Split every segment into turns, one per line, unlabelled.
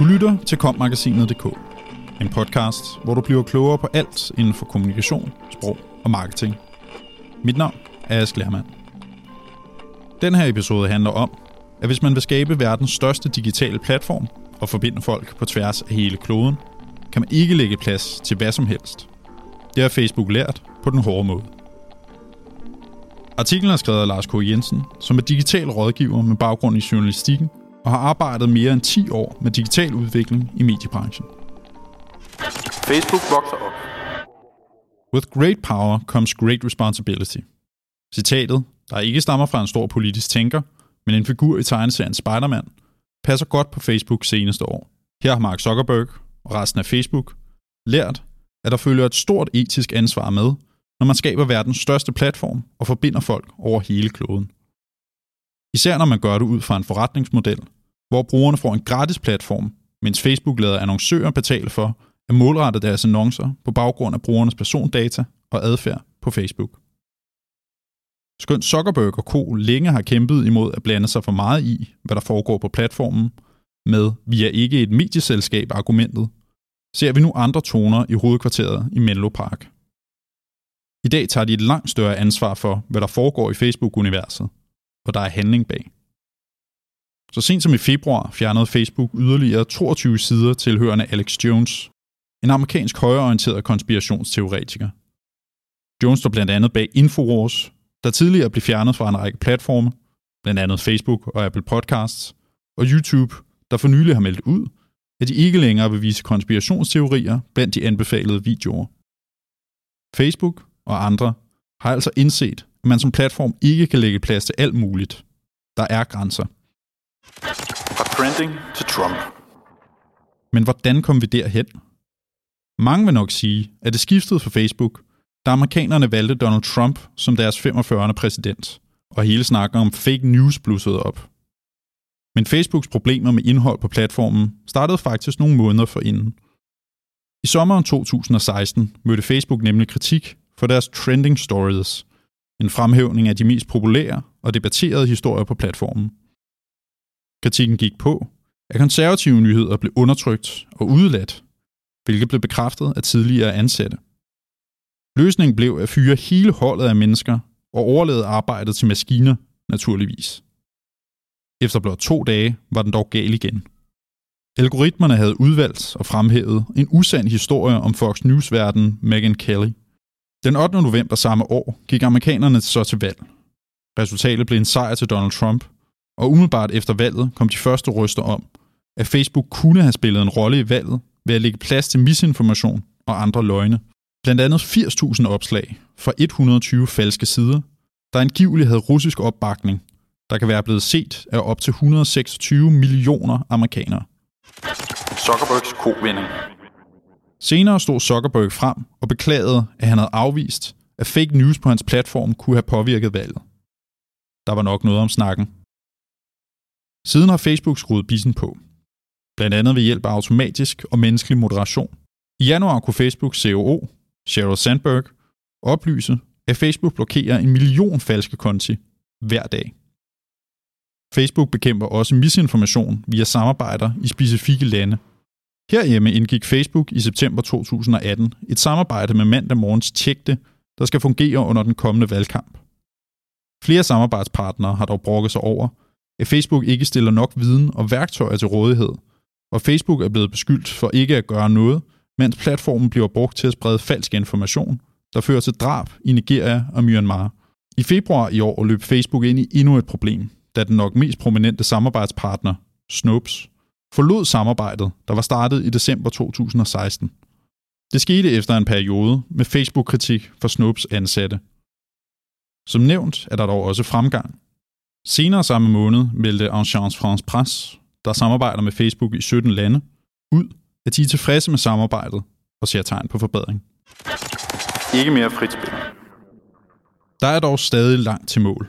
Du lytter til kommagasinet.dk, en podcast, hvor du bliver klogere på alt inden for kommunikation, sprog og marketing. Mit navn er Ask Lermand. Den her episode handler om, at hvis man vil skabe verdens største digitale platform og forbinde folk på tværs af hele kloden, kan man ikke lægge plads til hvad som helst. Det har Facebook lært på den hårde måde. Artiklen er skrevet af Lars K. Jensen, som er digital rådgiver med baggrund i journalistikken og har arbejdet mere end 10 år med digital udvikling i mediebranchen.
Facebook vokser op.
With great power comes great responsibility. Citatet, der ikke stammer fra en stor politisk tænker, men en figur i tegneserien Spider-Man, passer godt på Facebook seneste år. Her har Mark Zuckerberg og resten af Facebook lært, at der følger et stort etisk ansvar med, når man skaber verdens største platform og forbinder folk over hele kloden. Især når man gør det ud fra en forretningsmodel, hvor brugerne får en gratis platform, mens Facebook lader annoncører betale for at målrette deres annoncer på baggrund af brugernes persondata og adfærd på Facebook. Skønt Zuckerberg og Co. længe har kæmpet imod at blande sig for meget i, hvad der foregår på platformen, med vi er ikke et medieselskab argumentet, ser vi nu andre toner i hovedkvarteret i Menlo Park. I dag tager de et langt større ansvar for, hvad der foregår i Facebook-universet, og der er handling bag. Så sent som i februar fjernede Facebook yderligere 22 sider tilhørende Alex Jones, en amerikansk højreorienteret konspirationsteoretiker. Jones står blandt andet bag Infowars, der tidligere blev fjernet fra en række platforme, blandt andet Facebook og Apple Podcasts, og YouTube, der for nylig har meldt ud, at de ikke længere vil vise konspirationsteorier blandt de anbefalede videoer. Facebook og andre har altså indset, man som platform ikke kan lægge plads til alt muligt. Der er grænser.
Fra trending til Trump.
Men hvordan kom vi derhen? Mange vil nok sige, at det skiftede for Facebook, da amerikanerne valgte Donald Trump som deres 45. præsident, og hele snakken om fake news blussede op. Men Facebooks problemer med indhold på platformen startede faktisk nogle måneder forinden. I sommeren 2016 mødte Facebook nemlig kritik for deres trending stories, en fremhævning af de mest populære og debatterede historier på platformen. Kritikken gik på, at konservative nyheder blev undertrykt og udeladt, hvilket blev bekræftet af tidligere ansatte. Løsningen blev at fyre hele holdet af mennesker og overlade arbejdet til maskiner, naturligvis. Efter blot to dage var den dog gal igen. Algoritmerne havde udvalgt og fremhævet en usand historie om Fox News-verden Megyn Kelly. Den 8. november samme år gik amerikanerne så til valg. Resultatet blev en sejr til Donald Trump, og umiddelbart efter valget kom de første ryster om, at Facebook kunne have spillet en rolle i valget ved at lægge plads til misinformation og andre løgne. Blandt andet 80.000 opslag fra 120 falske sider, der angiveligt havde russisk opbakning, der kan være blevet set af op til 126 millioner amerikanere.
Zuckerbergs kovinding.
Senere stod Zuckerberg frem og beklagede, at han havde afvist, at fake news på hans platform kunne have påvirket valget. Der var nok noget om snakken. Siden har Facebook skruet bissen på. Blandt andet ved hjælp af automatisk og menneskelig moderation. I januar kunne Facebook COO, Sheryl Sandberg, oplyse, at Facebook blokerer en million falske konti hver dag. Facebook bekæmper også misinformation via samarbejder i specifikke lande. Herhjemme indgik Facebook i september 2018 et samarbejde med mandag morgens tjekte, der skal fungere under den kommende valgkamp. Flere samarbejdspartnere har dog brokket sig over, at Facebook ikke stiller nok viden og værktøjer til rådighed, og Facebook er blevet beskyldt for ikke at gøre noget, mens platformen bliver brugt til at sprede falsk information, der fører til drab i Nigeria og Myanmar. I februar i år løb Facebook ind i endnu et problem, da den nok mest prominente samarbejdspartner, Snopes, forlod samarbejdet, der var startet i december 2016. Det skete efter en periode med Facebook-kritik for Snopes ansatte. Som nævnt er der dog også fremgang. Senere samme måned meldte Agence France Presse, der samarbejder med Facebook i 17 lande, ud, at de er tilfredse med samarbejdet og ser tegn på forbedring.
Ikke mere frit spil.
Der er dog stadig langt til mål.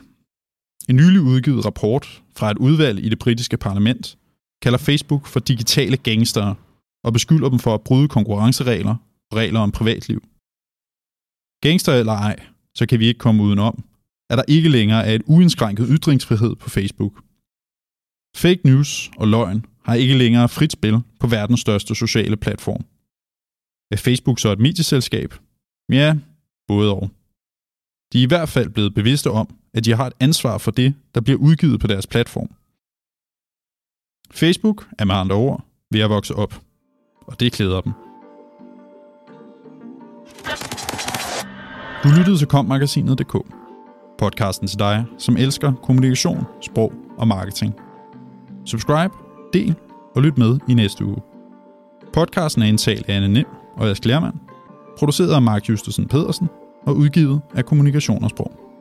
En nylig udgivet rapport fra et udvalg i det britiske parlament kalder Facebook for digitale gangstere og beskylder dem for at bryde konkurrenceregler og regler om privatliv. Gangster eller ej, så kan vi ikke komme udenom, at der ikke længere er et uindskrænket ytringsfrihed på Facebook. Fake news og løgn har ikke længere frit spil på verdens største sociale platform. Er Facebook så et medieselskab? Ja, både og. De er i hvert fald blevet bevidste om, at de har et ansvar for det, der bliver udgivet på deres platform. Facebook er med andre ord ved at vokse op, og det klæder dem. Du lyttede til kommagasinet.dk, podcasten til dig, som elsker kommunikation, sprog og marketing. Subscribe, del og lyt med i næste uge. Podcasten er indtalt af Anne Nem og Ask Lermand, produceret af Mark Justesen Pedersen og udgivet af Kommunikation og Sprog.